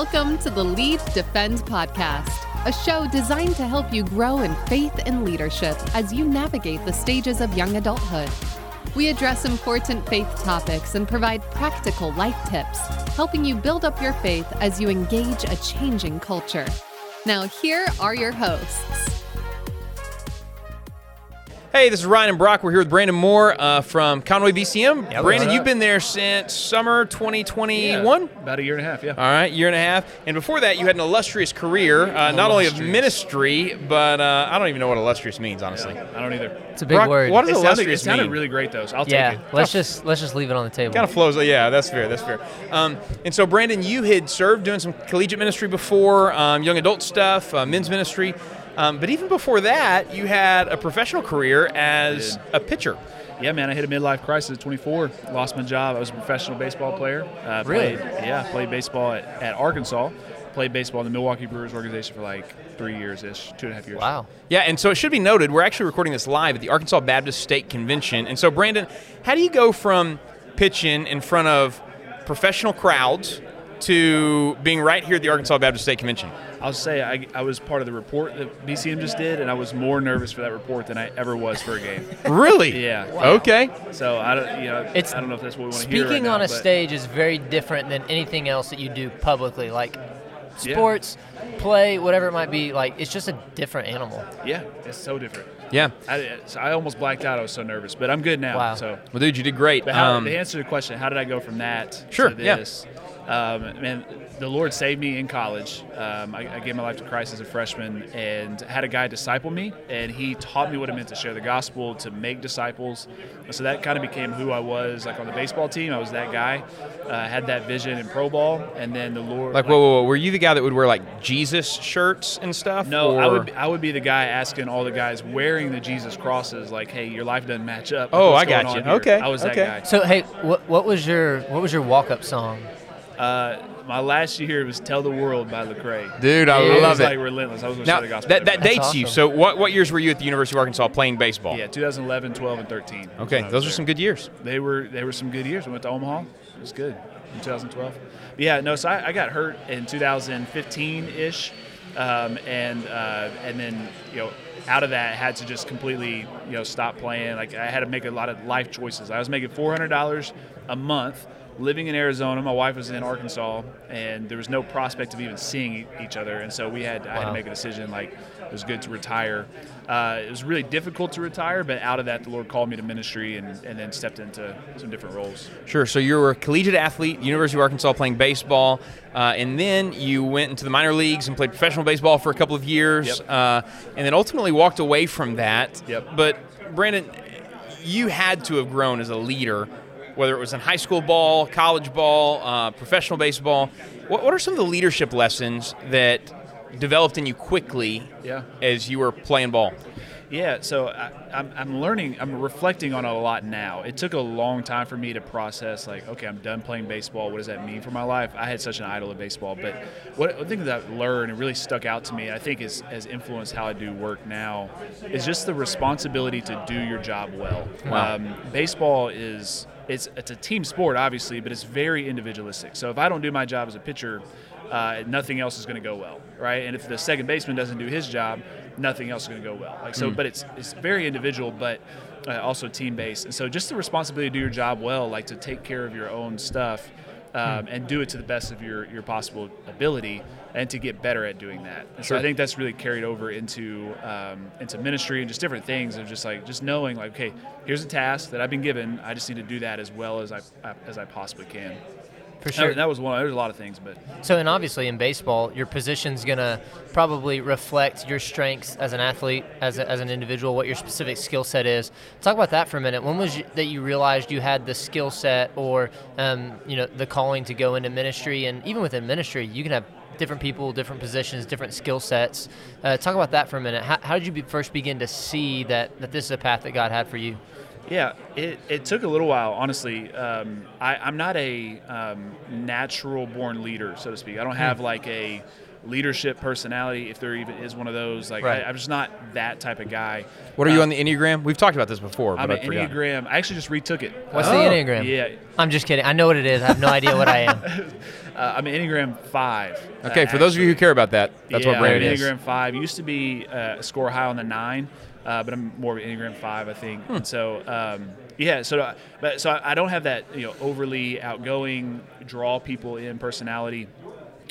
Welcome to the Lead Defend podcast, a show designed to help you grow in faith and leadership as you navigate the stages of young adulthood. We address important faith topics and provide practical life tips, helping you build up your faith as you engage a changing culture. Now, here are your hosts. Hey, this is Ryan and Brock. We're here with Brandon Moore uh, from Conway BCM. Yeah, Brandon, what's you've been there since summer 2021. About a year and a half, yeah. All right, year and a half. And before that, you had an illustrious career, uh, not only of ministry, but uh, I don't even know what illustrious means, honestly. I don't either. It's a big Brock, word. What does It sounded, it sounded mean? really great though, so I'll yeah, take it. let's just let's just leave it on the table. kind of flows. Yeah, that's fair. That's fair. Um, and so, Brandon, you had served doing some collegiate ministry before, um, young adult stuff, uh, men's ministry. Um, but even before that, you had a professional career as a pitcher. Yeah, man, I hit a midlife crisis at 24. Lost my job. I was a professional baseball player. Uh, Really? Played, yeah, played baseball at, at Arkansas. Played baseball in the Milwaukee Brewers organization for like three years ish, two and a half years. Wow. Yeah, and so it should be noted, we're actually recording this live at the Arkansas Baptist State Convention. And so, Brandon, how do you go from pitching in front of professional crowds to being right here at the Arkansas Baptist State Convention? I'll say I, I was part of the report that BCM just did, and I was more nervous for that report than I ever was for a game. Really? Yeah. Okay. So I don't, you know, It's- I don't know if that's what we want to hear. Speaking right on now, a but- stage is very different than anything else that you do publicly, like Yeah. sports, play, whatever it might be. Like it's just a different animal. Yeah, it's so different. Yeah. I, so I almost blacked out. I was so nervous, but I'm good now. Wow. So Well, dude, you did great. But how, Um, to answer the question, how did I go from that Sure, to this? yeah. This? Um, man, the Lord saved me in college. Um, I, I gave my life to Christ as a freshman and had a guy disciple me, and he taught me what it meant to share the gospel, to make disciples. And so that kind of became who I was. Like on the baseball team, I was that guy. Uh, had that vision in pro ball, and then the Lord. like, whoa, whoa, whoa, were you the guy that would wear like Jesus shirts and stuff? No, I would I would be the guy asking all the guys wearing the Jesus crosses, like, "Hey, your life doesn't match up." Oh, I got you. here?" Okay, I was that okay. guy. So hey, what what was your what was your walk up song? Uh, my last year was "Tell the World" by Lecrae. Dude, I Dude. Love was it. like relentless. I was going to now, share the gospel. that, that everywhere. That's dates you. awesome. So, what, what years were you at the University of Arkansas playing baseball? yeah, 2011, 12, and 13. Okay, when I those are some good years. They were they were some good years. I went to Omaha. It was good in 2012. But yeah, no. So I, I got hurt in 2015 ish, um, and uh, and then you know out of that had to just completely you know stop playing. Like I had to make a lot of life choices. I was making 400 dollars a month. Living in Arizona, my wife was in Arkansas, and there was no prospect of even seeing each other. And so we had I had to make a decision. Like it was good to retire. Uh, it was really difficult to retire, but out of that, the Lord called me to ministry, and, and then stepped into some different roles. Sure. So you were a collegiate athlete, University of Arkansas, playing baseball, uh, and then you went into the minor leagues and played professional baseball for a couple of years, Yep. uh, and then ultimately walked away from that. Yep. But Brandon, you had to have grown as a leader, whether it was in high school ball, college ball, uh, professional baseball. What, what are some of the leadership lessons that developed in you quickly Yeah. as you were playing ball? Yeah, so I, I'm, I'm learning, I'm reflecting on it a lot now. It took a long time for me to process, like, okay, I'm done playing baseball. What does that mean for my life? I had such an idol of baseball, but what thing that I've learned and really stuck out to me, I think is, has influenced how I do work now, is just the responsibility to do your job well. Wow. Um, baseball is it's it's a team sport, obviously, but it's very individualistic. So if I don't do my job as a pitcher, uh, nothing else is going to go well, right? And if the second baseman doesn't do his job, nothing else is going to go well. Like so, but it's it's very individual, but uh, also team based. And so just the responsibility to do your job well, like to take care of your own stuff. Um, and do it to the best of your, your possible ability, and to get better at doing that. And so I think that's really carried over into um, into ministry and just different things of just like just knowing like okay, here's a task that I've been given. I just need to do that as well as I as I possibly can. For sure. That was one. There's a lot of things, but So, and obviously in baseball, your position's gonna probably reflect your strengths as an athlete, as, a, as an individual, what your specific skill set is. Talk about that for a minute. When was you, that you realized you had the skill set, or um, you know, the calling to go into ministry? And even within ministry, you can have different people, different positions, different skill sets. Uh, talk about that for a minute. How, how did you be, first begin to see that that this is a path that God had for you? Yeah, it, it took a little while, honestly. Um, I, I'm not a um, natural born leader, so to speak. I don't have like a leadership personality, if there even is one of those. Like Right. I, I'm just not that type of guy. What are you Uh, on the Enneagram? We've talked about this before, but I'm an forgot. Enneagram. I actually just retook it. What's Uh, the Enneagram? Yeah, I'm just kidding. I know what it is. I have no idea what I am. uh, I'm an Enneagram five. uh, Okay, for those of you who care about that, that's yeah, what Brandon I'm an is. Enneagram five. Used to be uh, score high on the nine, uh, but I'm more of an Enneagram five, I think. Hmm. And so, um, yeah. So, uh, but so I don't have that you know overly outgoing, draw people in personality.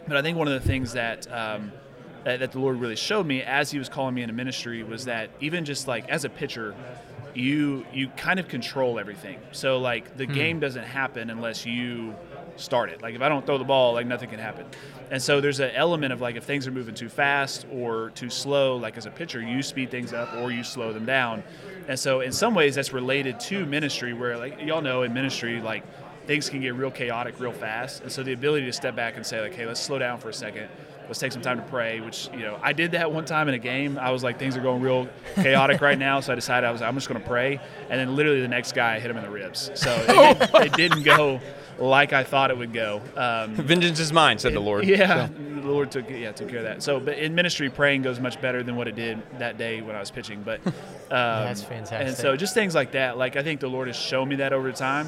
But I think one of the things that um, that, the Lord really showed me as He was calling me into ministry was that even just like as a pitcher, you you kind of control everything. So like the game doesn't happen unless you start it. Like if I don't throw the ball, like nothing can happen. And so there's an element of like if things are moving too fast or too slow, like as a pitcher, you speed things up or you slow them down. And so in some ways that's related to ministry where like y'all know in ministry like things can get real chaotic real fast. And so the ability to step back and say like, hey, let's slow down for a second. Let's take some time to pray, which, you know, I did that one time in a game. I was like, things are going real chaotic right now. So I decided I was, I'm just going to pray. And then literally the next guy hit him in the ribs. So it, did, it didn't go like I thought it would go. Um, Vengeance is mine, said the Lord. yeah, the Lord took yeah took care of that. So, but in ministry, praying goes much better than what it did that day when I was pitching. But um, That's fantastic. And so, just things like that. Like I think the Lord has shown me that over time.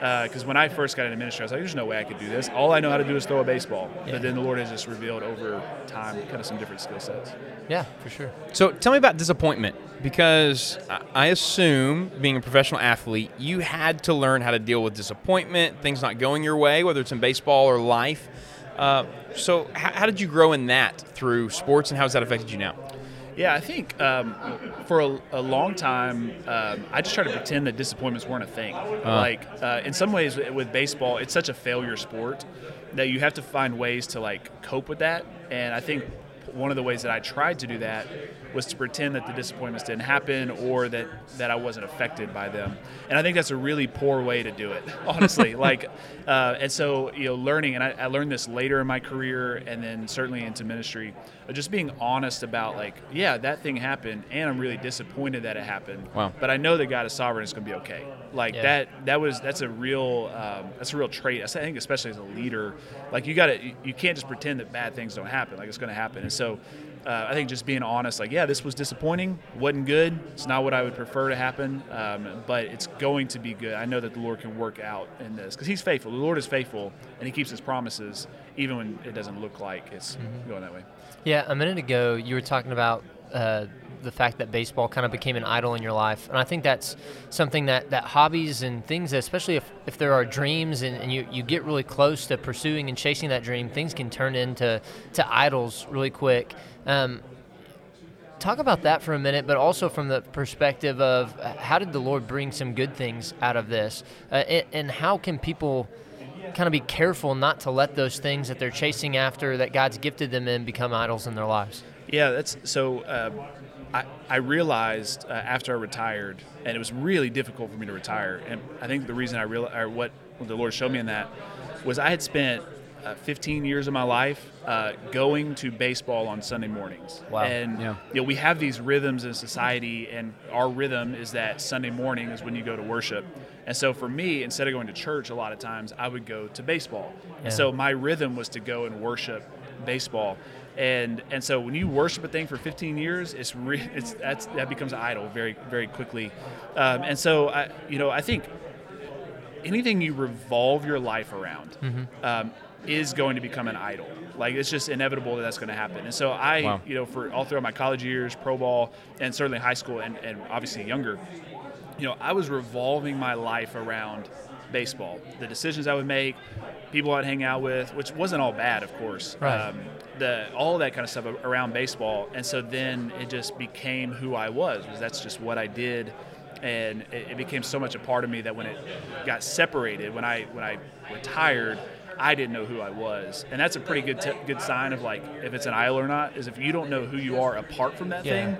Because when I first got into ministry, I was like, "There's no way I could do this. All I know how to do is throw a baseball." Yeah. But then the Lord has just revealed over time kind of some different skill sets. Yeah, for sure. So tell me about disappointment because I- I assume being a professional athlete, you had to learn how to deal with disappointment, things not going your way, whether it's in baseball or life. Uh, so h- how did you grow in that through sports, and how has that affected you now? Yeah, I think um, for a, a long time, um, I just tried to pretend that disappointments weren't a thing. Like uh, in some ways, with baseball, it's such a failure sport that you have to find ways to like cope with that. And I think one of the ways that I tried to do that was to pretend that the disappointments didn't happen or that that I wasn't affected by them. And I think that's a really poor way to do it, honestly. like, uh, and so you know, learning, and I, I learned this later in my career, and then certainly into ministry, just being honest about like, yeah, that thing happened, and I'm really disappointed that it happened. Wow. But I know that God is sovereign; it's going to be okay. Like Yeah. that. That was that's a real um, that's a real trait. I think especially as a leader, like you got to you, you can't just pretend that bad things don't happen. Like it's going to happen. And so uh, I think just being honest, like yeah, this was disappointing, wasn't good. It's not what I would prefer to happen, um, but it's going to be good. I know that the Lord can work out in this because He's faithful. The Lord is faithful, and He keeps His promises even when it doesn't look like it's going that way. Yeah, a minute ago you were talking about uh, the fact that baseball kind of became an idol in your life, and I think that's something that, that hobbies and things, especially if, if there are dreams and, and you, you get really close to pursuing and chasing that dream, things can turn into to idols really quick. Um, talk about that for a minute, but also from the perspective of uh, how did the Lord bring some good things out of this, uh, and, and how can people kind of be careful not to let those things that they're chasing after that God's gifted them in become idols in their lives. Yeah, that's so. Uh, I, I realized uh, after I retired, and it was really difficult for me to retire. And I think the reason I realized, or what, what the Lord showed me in that, was I had spent uh, 15 years of my life uh, going to baseball on Sunday mornings. Wow. And Yeah. you know, we have these rhythms in society, and our rhythm is that Sunday morning is when you go to worship. And so for me, instead of going to church, a lot of times I would go to baseball. Yeah. And so my rhythm was to go and worship baseball. And and so when you worship a thing for 15 years, it's re- it's that's that becomes an idol very very quickly. Um, and so I you know I think anything you revolve your life around um, is going to become an idol. Like it's just inevitable that that's going to happen. And so I, Wow. you know, for all throughout my college years, pro ball, and certainly high school, and, and obviously younger, you know, I was revolving my life around baseball. The decisions I would make, people I'd hang out with, which wasn't all bad, of course. Right. Um, the all that kind of stuff around baseball, and so then it just became who I was. was that's just what I did, and it, it became so much a part of me that when it got separated, when I when I retired. I didn't know who I was, and that's a pretty good t- good sign of like if it's an idol or not. Is if you don't know who you are apart from that Yeah. thing,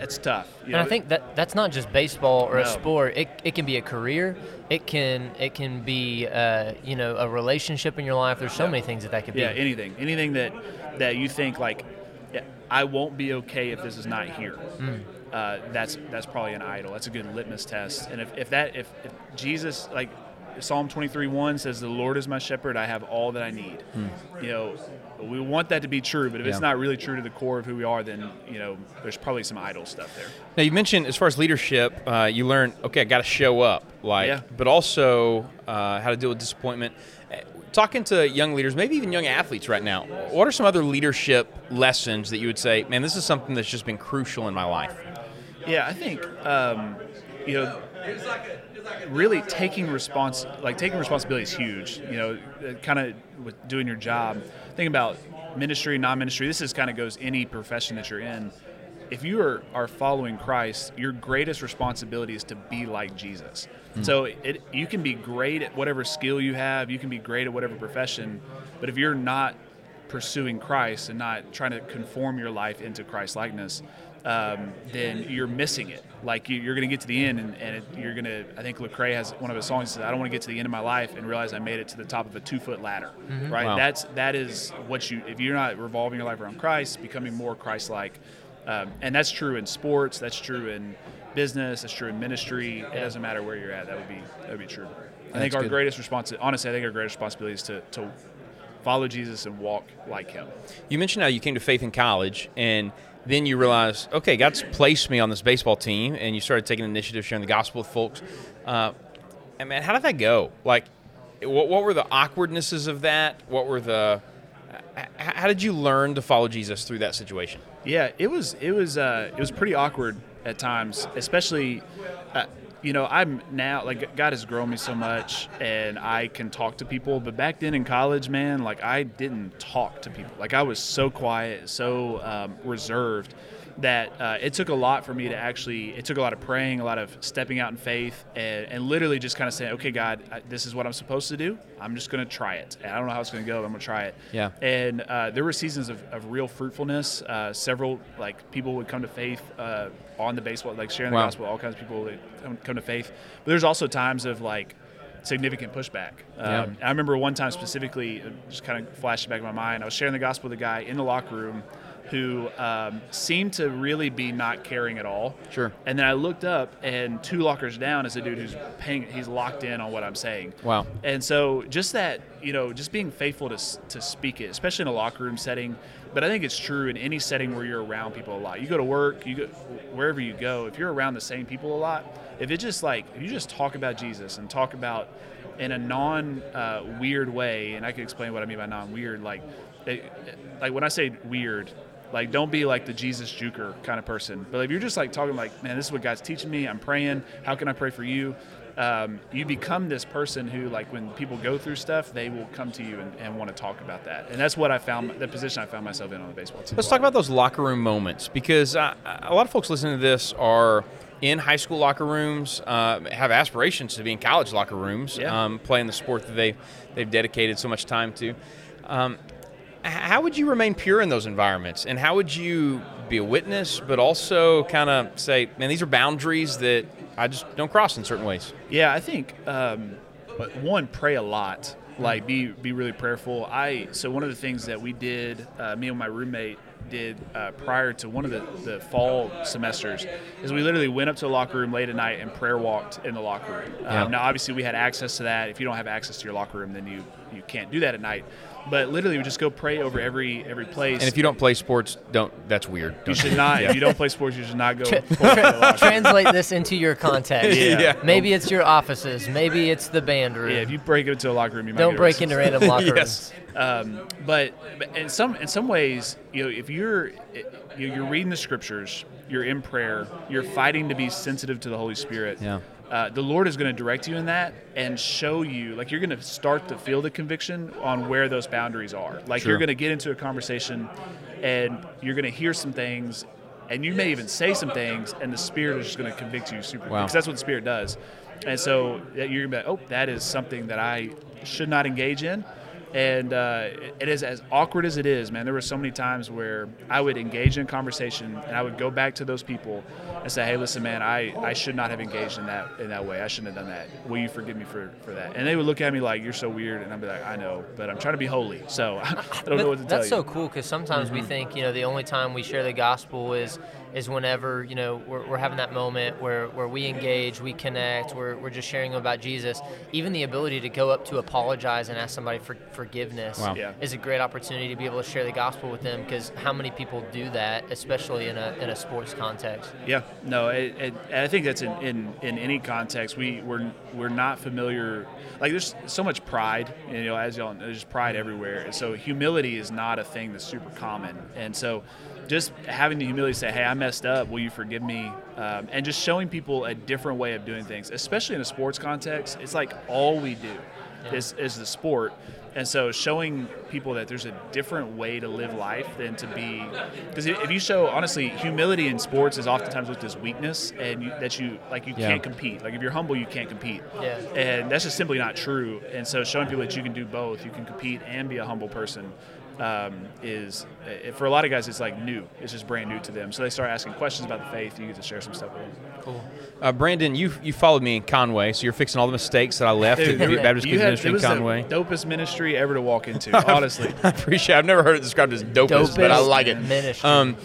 it's tough. You And I think that that's not just baseball or a sport. It, it can be a career. It can it can be uh, you know a relationship in your life. There's so Yeah. many things that that could Yeah, be. Yeah, anything, anything that that you think like, I won't be okay if this is not here. Mm. Uh, that's that's probably an idol. That's a good litmus test. And if, if that if, if Jesus like Psalm 23:1 says, "The Lord is my shepherd; I have all that I need." You know, we want that to be true, but if it's Hmm. Not really true to the core of who we are, then you know, there's probably some idol stuff there. Now you mentioned as far as leadership, uh, you learn okay, I got to show up, like, Yeah. but also uh, how to deal with disappointment. Uh, Talking to young leaders, maybe even young athletes right now, what are some other leadership lessons that you would say, man, this is something that's just been crucial in my life? Yeah, I think um, you know, really taking respons like taking responsibility is huge. You know, uh, kind of with doing your job. Think about ministry, non-ministry. This is kind of goes any profession that you're in. If you are, are following Christ, your greatest responsibility is to be like Jesus. Hmm. So it, you can be great at whatever skill you have, you can be great at whatever profession, but if you're not pursuing Christ and not trying to conform your life into Christ likeness, um, then you're missing it. Like you, you're going to get to the end, and, and it, you're going to. I think Lecrae has one of his songs. Says, "I don't want to get to the end of my life and realize I made it to the top of a two foot ladder." Right. Wow. That's that is what you. If you're not revolving your life around Christ, becoming more Christ like, um, and that's true in sports. That's true in business. That's true in ministry. It doesn't matter where you're at. That would be that would be true. I think our good. greatest responsibility, honestly, I think our greatest responsibility is to, to follow Jesus and walk like Him. You mentioned how you came to faith in college, and then you realize, okay, God's placed me on this baseball team, and you started taking initiative, sharing the gospel with folks. Uh, and man, how did that go? Like, what, what were the awkwardnesses of that? What were the how did you learn to follow Jesus through that situation? Yeah, it was it was uh, it was pretty awkward at times, especially. Uh, you know, I'm now like God has grown me so much, and I can talk to people. But back then in college, man, like I didn't talk to people. Like I was so quiet, so um, reserved that uh, it took a lot for me to actually. It took a lot of praying, a lot of stepping out in faith, and, and literally just kind of saying, "Okay, God, I, this is what I'm supposed to do. I'm just going to try it. And I don't know how it's going to go. But I'm going to try it." Yeah. and uh, there were seasons of, of real fruitfulness. Uh, several like people would come to faith uh, on the baseball, like sharing the Wow. gospel. All kinds of people that come, come to faith. But there's also times of like significant pushback. Yeah. Um, I remember one time specifically, just kind of flashed back in my mind. I was sharing the gospel with a guy in the locker room who um, seemed to really be not caring at all. Sure. And then I looked up, and two lockers down is a dude who's paying. He's locked in on what I'm saying. Wow. And so just that, you know, just being faithful to, to speak it, especially in a locker room setting. But I think it's true in any setting where you're around people a lot. You go to work, you go wherever you go. If you're around the same people a lot, if it just like if you just talk about Jesus and talk about in a non uh, weird way, and I can explain what I mean by non weird. Like, it, like when I say weird, like don't be like the Jesus juker kind of person. But if you're just like talking like, man, this is what God's teaching me. I'm praying. How can I pray for you? um, you become this person who, like, when people go through stuff, they will come to you and, and want to talk about that. And that's what I found, the position I found myself in on the baseball team. Let's talk about those locker room moments because uh, a lot of folks listening to this are in high school locker rooms, uh, have aspirations to be in college locker rooms, Yeah. um, playing the sport that they they've dedicated so much time to. Um, how would you remain pure in those environments, and how would you be a witness, but also kind of say, "Man, these are boundaries that I just don't cross in certain ways." Yeah, I think um, but one pray a lot. Like be be really prayerful. I so one of the things that we did, uh, me and my roommate did uh, prior to one of the, the fall semesters is we literally went up to the locker room late at night and prayer walked in the locker room. Yeah. Um, now obviously we had access to that. If you don't have access to your locker room, then you you can't do that at night. But literally we just go pray over every every place. And if you don't play sports, don't. That's weird. you Don't should not. Yeah. If you don't play sports, you should not go. Tra- to the locker. Translate this into your context. Yeah. Yeah. Maybe it's your offices. Maybe it's the band room. Yeah, if you break into a locker room, you Don't get break arrested. into random locker Yes. rooms. Um, but, but in some in some ways, you know, if you're you know, you're reading the scriptures, you're in prayer, you're fighting to be sensitive to the Holy Spirit. Yeah. Uh, the Lord is going to direct you in that and show you, like you're going to start to feel the conviction on where those boundaries are. Like Sure. you're going to get into a conversation, and you're going to hear some things, and you may even say some things, and the Spirit is just going to convict you super. Wow. Because that's what the Spirit does. And so you're going to be like, oh, that is something that I should not engage in. And uh, it- is as awkward as it is, man. There were so many times where I would engage in conversation and I would go back to those people and say, "Hey, listen, man, I, I should not have engaged in that in that way. I shouldn't have done that. Will you forgive me for, for that?" And they would look at me like, "You're so weird," and I'd be like, "I know, but I'm trying to be holy, so I don't know what to But tell that's so cool because sometimes Mm-hmm. we think you know the only time we share the gospel is is whenever you know we're, we're having that moment where, where we engage, we connect, we're, we're just sharing about Jesus. Even the ability to go up to apologize and ask somebody for forgiveness Wow. Yeah. is a great opportunity to be able to share the gospel with them because how many people do that, especially in a, in a sports context? Yeah, no, it, it, and I think that's in, in, in any context. We we're we're not familiar. Like there's so much pride, you know, as y'all, there's pride everywhere. And so humility is not a thing that's super common. And so, just having the humility to say, "Hey, I messed up. Will you forgive me?" Um, and just showing people a different way of doing things, especially in a sports context. It's like all we do is is the sport. And so, showing people that there's a different way to live life than to be, because if you show honestly, humility in sports is oftentimes looked as weakness, and you, that you like you Yeah. can't compete. Like if you're humble, you can't compete. Yeah. And that's just simply not true. And so, showing people that you can do both, you can compete and be a humble person, um, is eh, for a lot of guys, it's like new. It's just brand new to them. So they start asking questions about the faith. You get to share some stuff with them. Cool. Uh, Brandon, you you followed me in Conway, so you're fixing all the mistakes that I left Dude, at the Baptist you had- Ministry it in Conway. the dopest ministry ever to walk into. honestly. I appreciate. I've never heard it described as dopest, but I like it. ministry. Um,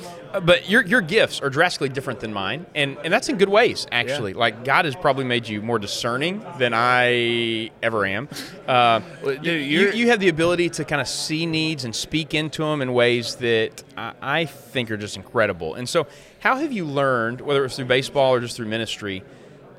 but your your gifts are drastically different than mine, and and that's in good ways actually. Yeah. Like God has probably made you more discerning than I ever am. Uh, dude, you, you have the ability to kind of see needs and speak into them in ways that I, I think are just incredible. And so, how have you learned, whether it's through baseball or just through ministry,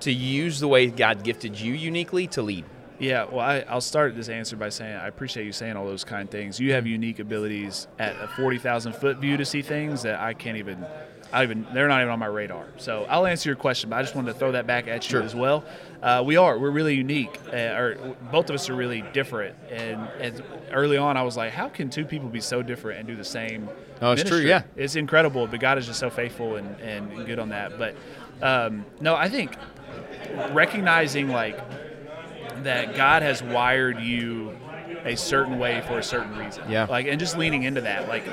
to use the way God gifted you uniquely to lead? Yeah, well, I, I'll start this answer by saying I appreciate you saying all those kind things. You have unique abilities at a forty thousand foot view to see things that I can't even. I even they're not even on my radar. So I'll answer your question, but I just wanted to throw that back at you Sure. as well. Uh, we are we're really unique, uh, or both of us are really different. And, and early on, I was like, how can two people be so different and do the same? Oh, it's true, yeah. it's incredible. But God is just so faithful and, and good on that. But um, no, I think recognizing like that God has wired you a certain way for a certain reason. Yeah. Like and just leaning into that. Like,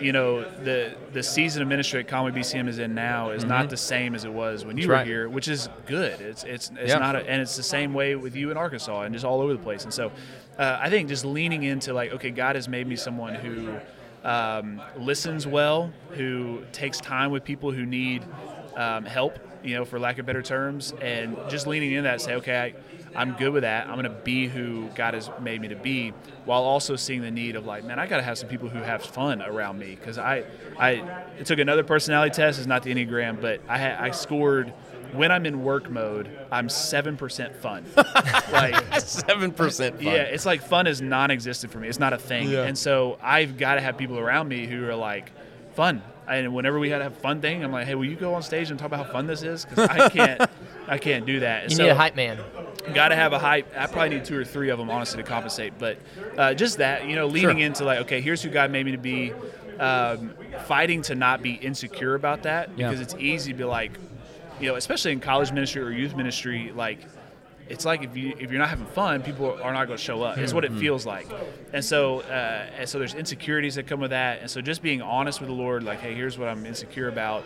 you know, the the season of ministry at Conway BCM is in now is not the same as it was when you That's were right. here, which is good. It's it's it's Yeah. not a, and it's the same way with you in Arkansas and just all over the place. And so uh, I think just leaning into like, okay, God has made me someone who um, listens well, who takes time with people who need um, help, you know, for lack of better terms, and just leaning into that, say, okay, I, I'm good with that. I'm going to be who God has made me to be, while also seeing the need of like, man, I got to have some people who have fun around me because I, I it took another personality test. It's not the Enneagram, but I ha- I scored. When I'm in work mode, I'm seven percent fun. like Seven percent. yeah, it's like fun is non-existent for me. It's not a thing, Yeah. and so I've got to have people around me who are like fun. And whenever we had have a fun thing, I'm like, hey, will you go on stage and talk about how fun this is? Because I can't, I can't do that. You so, need a hype man. Got to have a hype. I probably need two or three of them, honestly, to compensate. But uh, just that, you know, leaning Sure. into like, okay, here's who God made me to be. Um, fighting to not be insecure about that Yeah. because it's easy to be like, you know, especially in college ministry or youth ministry, like it's like if you if you're not having fun, people are not going to show up. It's what it feels like, and so uh, and so there's insecurities that come with that, and so just being honest with the Lord, like, hey, here's what I'm insecure about.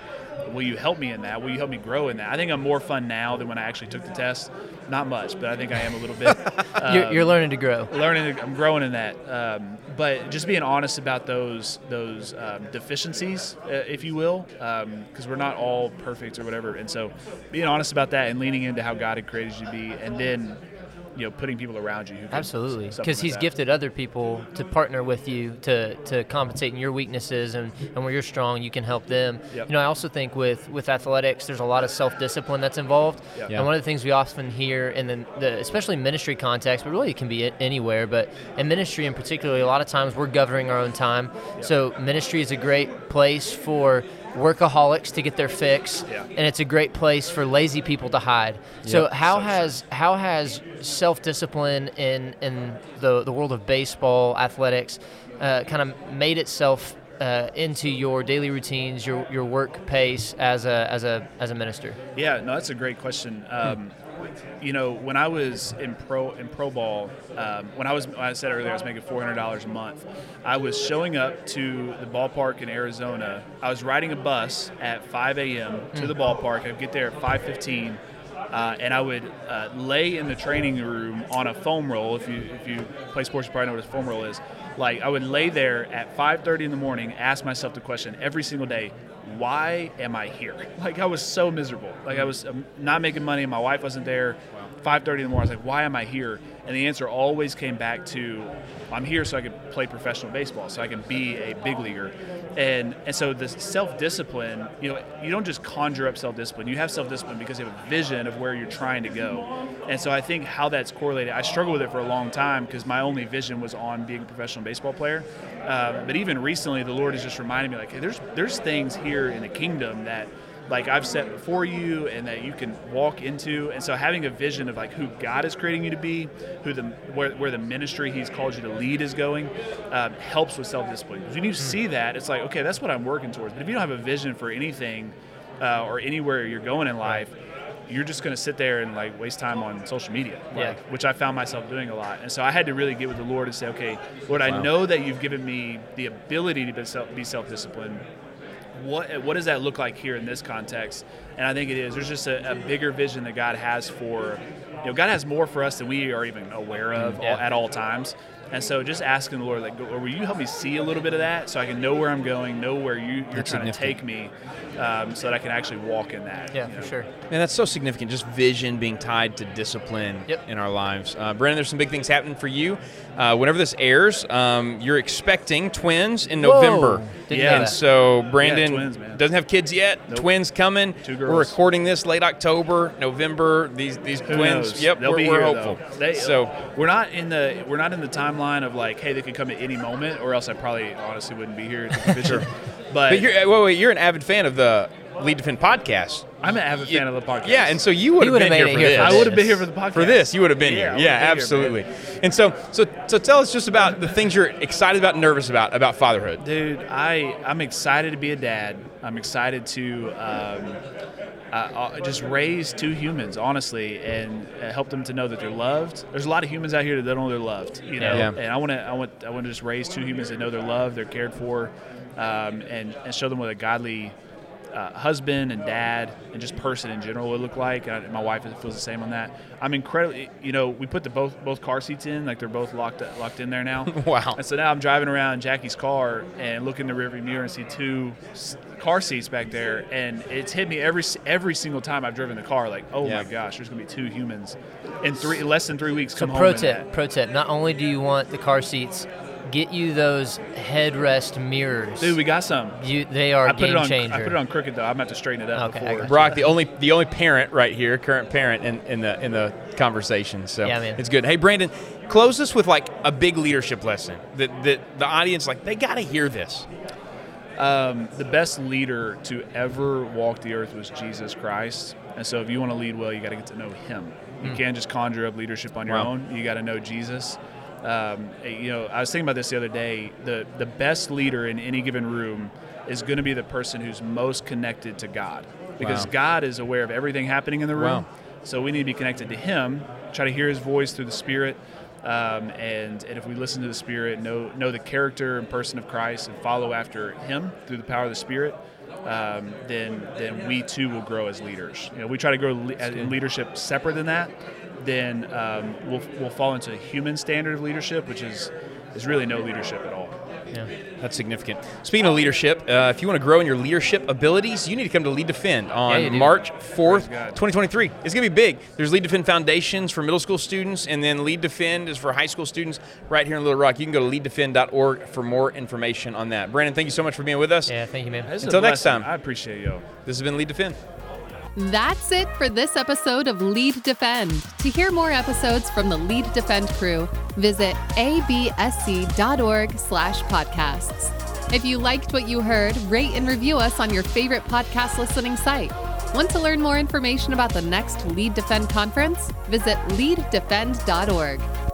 Will you help me in that? Will you help me grow in that? I think I'm more fun now than when I actually took the test. Not much, but I think I am a little bit. you're, um, you're learning to grow. learning i'm growing in that um, but just being honest about those those um, deficiencies uh, if you will because we're not all perfect or whatever and so being honest about that and leaning into how god had created you to be and then you know putting people around you who can Absolutely, because he's that. gifted other people to partner with you to, to compensate in your weaknesses and, and where you're strong, you can help them. Yep. You know, I also think with, with athletics, there's a lot of self discipline that's involved. Yep. And one of the things we often hear in the, the especially ministry context, but really it can be anywhere, but in ministry in particular, a lot of times we're governing our own time. So ministry is a great place for workaholics to get their fix, Yeah. and it's a great place for lazy people to hide. So how has how has self discipline in in the the world of baseball athletics uh, kind of made itself uh, into your daily routines, your your work pace as a as a as a minister? Yeah, no, that's a great question. Um, you know, when I was in pro in pro ball, um, when I was I said earlier I was making four hundred dollars a month. I was showing up to the ballpark in Arizona. I was riding a bus at 5 a.m. to the ballpark. I'd get there at 5:15. Uh, and I would uh, lay in the training room on a foam roll. If you if you play sports, you probably know what a foam roll is. Like I would lay there at 5:30 in the morning, ask myself the question every single day: why am I here? Like I was so miserable. Like I was um, not making money. My wife wasn't there. 5:30 in the morning. I was like, why am I here? And the answer always came back to, I'm here so I can play professional baseball, so I can be a big leaguer. And and so the self-discipline, you know, you don't just conjure up self-discipline. You have self-discipline because you have a vision of where you're trying to go. And so I think how that's correlated. I struggled with it for a long time because my only vision was on being a professional baseball player. Uh, but even recently, the Lord has just reminded me, like, hey, there's there's things here in the kingdom that like I've set before you and that you can walk into. And so having a vision of like who God is creating you to be, who the where, where the ministry He's called you to lead is going, um, helps with self discipline. When you see that, it's like okay, that's what I'm working towards. But if you don't have a vision for anything uh, or anywhere you're going in life. You're just going to sit there and like waste time on social media, like, Yeah. which I found myself doing a lot. And so I had to really get with the Lord and say, okay, Lord, I know that you've given me the ability to be self, be self-disciplined what what does that look like here in this context? And I think it is. There's just a, a bigger vision that God has for, you know, God has more for us than we are even aware of mm, Yeah. all, at all times. And so just asking the Lord, like, Lord, will you help me see a little bit of that so I can know where I'm going, know where you, you're That's trying to take me, um, so that I can actually walk in that. Yeah, for know? sure. Man, that's so significant. Just vision being tied to discipline Yep. in our lives. Uh, Brandon, there's some big things happening for you. Uh, whenever this airs, um, you're expecting twins in Whoa. November. Didn't know and so Brandon twins, doesn't have kids yet. Nope. Twins coming. Two girls. We're recording this late October, November. These these Who twins. knows? Yep, They'll we're, be we're here, hopeful. though. They- so we're not in the we're not in the timeline of like, hey, they could come at any moment, or else I probably honestly wouldn't be here. at the but But you're, uh, wait, wait, you're an avid fan of the Lead Defend podcast. I'm an avid fan of the podcast. Yeah, and so you would have been here for this. I would have been here for the podcast. For this, you would have been Yeah, here. Yeah, would've been here, absolutely. man. and so, so, so tell us just about the things you're excited about, nervous about about fatherhood. Dude, I I'm excited to be a dad. I'm excited to um, uh, just raise two humans, honestly, and help them to know that they're loved. There's a lot of humans out here that don't know they're loved, you know. Yeah. And I want to I want I want to just raise two humans that know they're loved, they're cared for, um, and and show them what a godly. Uh, husband and dad and just person in general would look like. And I, my wife feels the same on that. I'm incredibly, you know, we put the both both car seats in, like they're both locked locked in there now. Wow. And so now I'm driving around Jackie's car and look in the rearview mirror and see two car seats back there, and it's hit me every every single time I've driven the car. Like, oh Yeah. my gosh, there's gonna be two humans in three less than three weeks. So come home pro in tip, pro tip. Not only do you want the car seats, get you those headrest mirrors. Dude, we got some. you, they are I put game it on. changer. I put it on crooked though. I'm gonna have to straighten it up Okay, before. Brock, the only the only parent right here, current parent in, in the in the conversation. So Yeah, man. it's good. Hey, Brandon, close us with like a big leadership lesson that that the audience like they got to hear this. um, the best leader to ever walk the earth was Jesus Christ. And so, if you want to lead well, you got to get to know Him. You can't just conjure up leadership on your Wow. own. You got to know Jesus. Um, you know, I was thinking about this the other day. The the best leader in any given room is going to be the person who's most connected to God, because Wow. God is aware of everything happening in the room. Wow. So we need to be connected to Him. Try to hear His voice through the Spirit. Um, and, and if we listen to the Spirit, know know the character and person of Christ, and follow after Him through the power of the Spirit, um, then then we too will grow as leaders. You know, we try to grow le- in leadership separate than that, then um, we'll we'll fall into a human standard of leadership, which is is really no leadership at all. Yeah. That's significant. Speaking of leadership, uh, if you want to grow in your leadership abilities, you need to come to Lead Defend on you do. March 4th, 2023. It's going to be big. There's Lead Defend Foundations for middle school students, and then Lead Defend is for high school students right here in Little Rock. You can go to leaddefend.org for more information on that. Brandon, thank you so much for being with us. Yeah, thank you, man. This is a Until next time. I appreciate you. This has been Lead Defend. That's it for this episode of Lead Defend. To hear more episodes from the Lead Defend crew, visit absc.org slash podcasts. If you liked what you heard, rate and review us on your favorite podcast listening site. Want to learn more information about the next Lead Defend conference? Visit leaddefend.org.